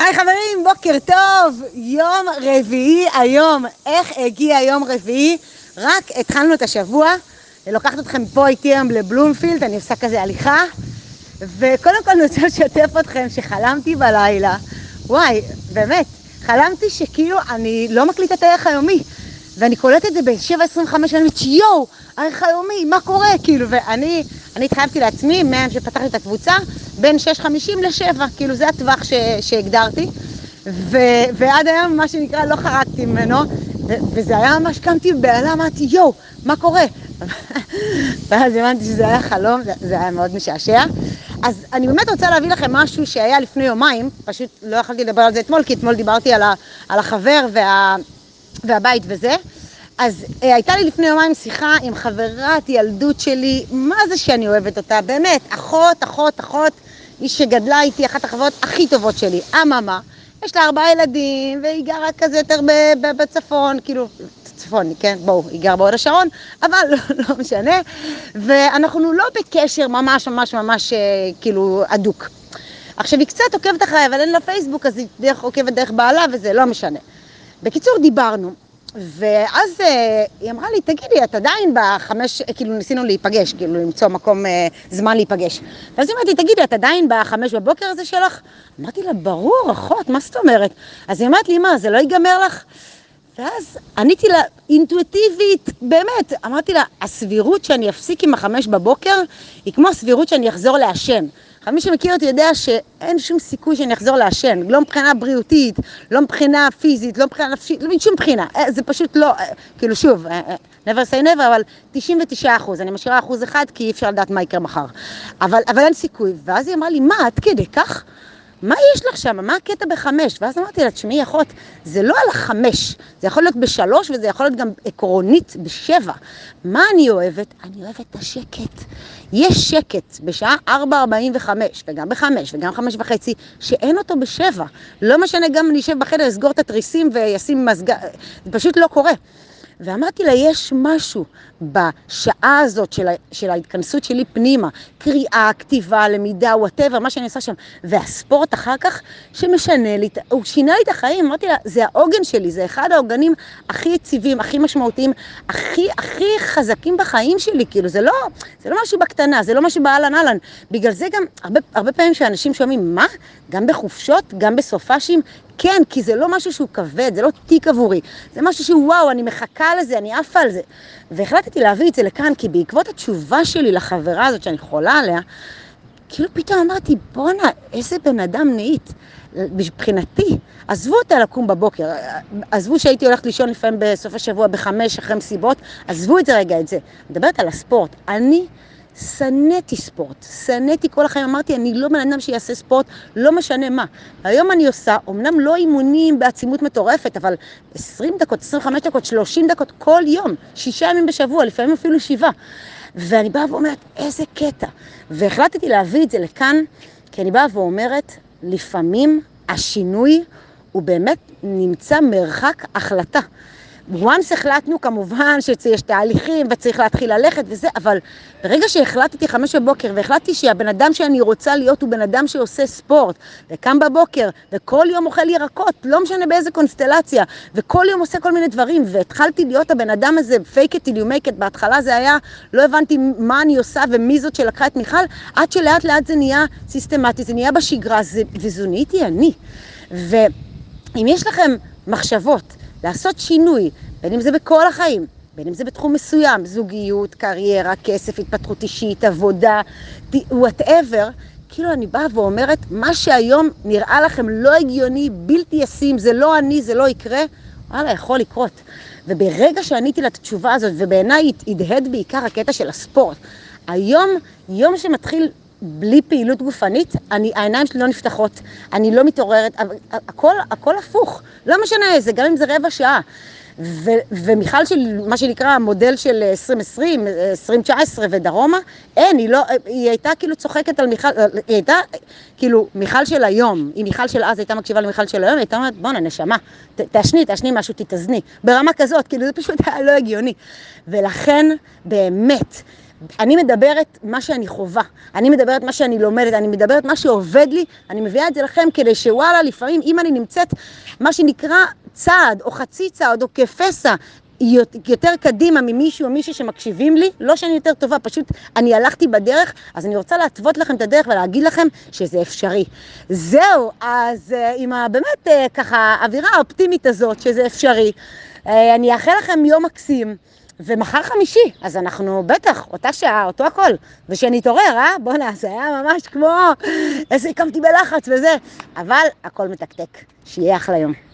היי חברים, בוקר טוב, יום רביעי היום. איך הגיע יום רביעי? רק התחלנו את השבוע, לוקחת אתכם פה איתי היום לבלומפילד, אני עושה כזה הליכה, וקודם כל אני רוצה לשתף אתכם שחלמתי בלילה, וואי, באמת, חלמתי שכאילו אני לא מקליטה את הערך היומי, ואני קולטת את זה ב-7.25, ואני אומרת, יואו, הערך היומי, מה קורה? כאילו, ואני אני התחייבתי לעצמי, מהיום שפתחתי את הקבוצה, בין 6.50 ל-7, כאילו זה הטווח ש, שהגדרתי. ו, ועד היום, מה שנקרא, לא חרגתי ממנו, ו, וזה היה ממש, קמתי בבהלה, אמרתי, יואו, מה קורה? ואז הבנתי שזה היה חלום, זה, היה מאוד משעשע. אז אני באמת רוצה להביא לכם משהו שהיה לפני יומיים, פשוט לא יכולתי לדבר על זה אתמול, כי אתמול דיברתי על, ה, על החבר וה, והבית וזה. אז אה, הייתה לי לפני יומיים שיחה עם חברת ילדות שלי, מה זה שאני אוהבת אותה, באמת, אחות, אחות, אחות, היא שגדלה איתי, אחת החברות הכי טובות שלי, אממה, יש לה ארבעה ילדים, והיא גרה כזה יותר בצפון, כאילו, צפוני, כן? בואו, היא גרה בהוד השרון, אבל לא, לא משנה, ואנחנו לא בקשר ממש ממש ממש אה, כאילו הדוק. עכשיו, היא קצת עוקבת אחריי, אבל אין לה פייסבוק, אז היא דרך, עוקבת דרך בעלה, וזה לא משנה. בקיצור, דיברנו. ואז אה, היא אמרה לי, תגידי, את עדיין בחמש, כאילו ניסינו להיפגש, כאילו למצוא מקום, אה, זמן להיפגש. ואז היא אמרת לי, תגידי, את עדיין בחמש בבוקר הזה שלך? אמרתי לה, ברור, אחות, מה זאת אומרת? אז היא אמרת לי, מה, זה לא ייגמר לך? ואז עניתי לה, אינטואיטיבית, באמת, אמרתי לה, הסבירות שאני אפסיק עם החמש בבוקר היא כמו הסבירות שאני אחזור לעשן. עכשיו מי שמכיר אותי יודע שאין שום סיכוי שאני אחזור לעשן, לא מבחינה בריאותית, לא מבחינה פיזית, לא מבחינה נפשית, לא משום בחינה, אה, זה פשוט לא, אה, כאילו שוב, אה, never say never, אבל 99 אחוז, אני משאירה אחוז אחד כי אי אפשר לדעת מה יקרה מחר, אבל, אבל אין סיכוי, ואז היא אמרה לי, מה, עד כדי כך? מה יש לך שם? מה הקטע בחמש? ואז אמרתי לה, תשמעי אחות, זה לא על החמש, זה יכול להיות בשלוש וזה יכול להיות גם עקרונית בשבע. מה אני אוהבת? אני אוהבת את השקט. יש שקט בשעה 4.45 וגם בחמש וגם חמש וחצי, שאין אותו בשבע. לא משנה גם אני אשב בחדר, אסגור את התריסים וישים מזגן, זה פשוט לא קורה. ואמרתי לה, יש משהו בשעה הזאת של, של ההתכנסות שלי פנימה, קריאה, כתיבה, למידה, וואטאבר, מה שאני עושה שם, והספורט אחר כך, שמשנה לי, הוא שינה לי את החיים, אמרתי לה, זה העוגן שלי, זה אחד העוגנים הכי יציבים, הכי משמעותיים, הכי, הכי חזקים בחיים שלי, כאילו, זה לא, זה לא משהו בקטנה, זה לא משהו באהלן אהלן. בגלל זה גם, הרבה, הרבה פעמים שאנשים שומעים, מה? גם בחופשות, גם בסופאשים, כן, כי זה לא משהו שהוא כבד, זה לא תיק עבורי, זה משהו שהוא וואו, אני מחכה לזה, אני עפה על זה. והחלטתי להביא את זה לכאן, כי בעקבות התשובה שלי לחברה הזאת שאני חולה עליה, כאילו פתאום אמרתי, בואנה, איזה בן אדם נהיית. מבחינתי, עזבו אותה לקום בבוקר, עזבו שהייתי הולכת לישון לפעמים בסוף השבוע בחמש אחרי מסיבות, עזבו את זה רגע, את זה. מדברת על הספורט. אני שנאתי ספורט, שנאתי כל החיים, אמרתי, אני לא בן אדם שיעשה ספורט, לא משנה מה. היום אני עושה, אמנם לא אימונים בעצימות מטורפת, אבל 20 דקות, 25 דקות, 30 דקות כל יום, שישה ימים בשבוע, לפעמים אפילו שבעה. ואני באה ואומרת, איזה קטע. והחלטתי להביא את זה לכאן, כי אני באה ואומרת, לפעמים השינוי הוא באמת נמצא מרחק החלטה. Once החלטנו כמובן שיש תהליכים וצריך להתחיל ללכת וזה, אבל ברגע שהחלטתי חמש בבוקר והחלטתי שהבן אדם שאני רוצה להיות הוא בן אדם שעושה ספורט וקם בבוקר וכל יום אוכל ירקות, לא משנה באיזה קונסטלציה, וכל יום עושה כל מיני דברים, והתחלתי להיות הבן אדם הזה, fake it till you make it, בהתחלה זה היה, לא הבנתי מה אני עושה ומי זאת שלקחה את מיכל, עד שלאט לאט זה נהיה סיסטמטי, זה נהיה בשגרה, זה, וזו נהייתי אני. ואם יש לכם מחשבות, לעשות שינוי, בין אם זה בכל החיים, בין אם זה בתחום מסוים, זוגיות, קריירה, כסף, התפתחות אישית, עבודה, וואטאבר, כאילו אני באה ואומרת, מה שהיום נראה לכם לא הגיוני, בלתי ישים, זה לא אני, זה לא יקרה, וואלה, יכול לקרות. וברגע שעניתי לה את התשובה הזאת, ובעיניי הדהד בעיקר הקטע של הספורט, היום, יום שמתחיל בלי פעילות גופנית, אני, העיניים שלי לא נפתחות, אני לא מתעוררת, הכל, הכל הפוך, לא משנה איזה, גם אם זה רבע שעה. ו, ומיכל של מה שנקרא המודל של 2020, 2019 ודרומה, אין, היא לא, היא הייתה כאילו צוחקת על מיכל, היא הייתה כאילו מיכל של היום, אם מיכל של אז הייתה מקשיבה למיכל של היום, היא הייתה אומרת בואנה נשמה, תעשני, תעשני משהו, תתאזני, ברמה כזאת, כאילו זה פשוט היה לא הגיוני. ולכן באמת, אני מדברת מה שאני חווה, אני מדברת מה שאני לומדת, אני מדברת מה שעובד לי, אני מביאה את זה לכם כדי שוואלה, לפעמים אם אני נמצאת, מה שנקרא צעד או חצי צעד או כפסע, יותר קדימה ממישהו או מישהי שמקשיבים לי, לא שאני יותר טובה, פשוט אני הלכתי בדרך, אז אני רוצה להתוות לכם את הדרך ולהגיד לכם שזה אפשרי. זהו, אז עם הבאמת ככה האווירה האופטימית הזאת שזה אפשרי, אני אאחל לכם יום מקסים. ומחר חמישי, אז אנחנו בטח, אותה שעה, אותו הכל. ושנתעורר, אה? בוא'נה, זה היה ממש כמו... איזה קמתי בלחץ וזה. אבל הכל מתקתק. שיהיה אחלה יום.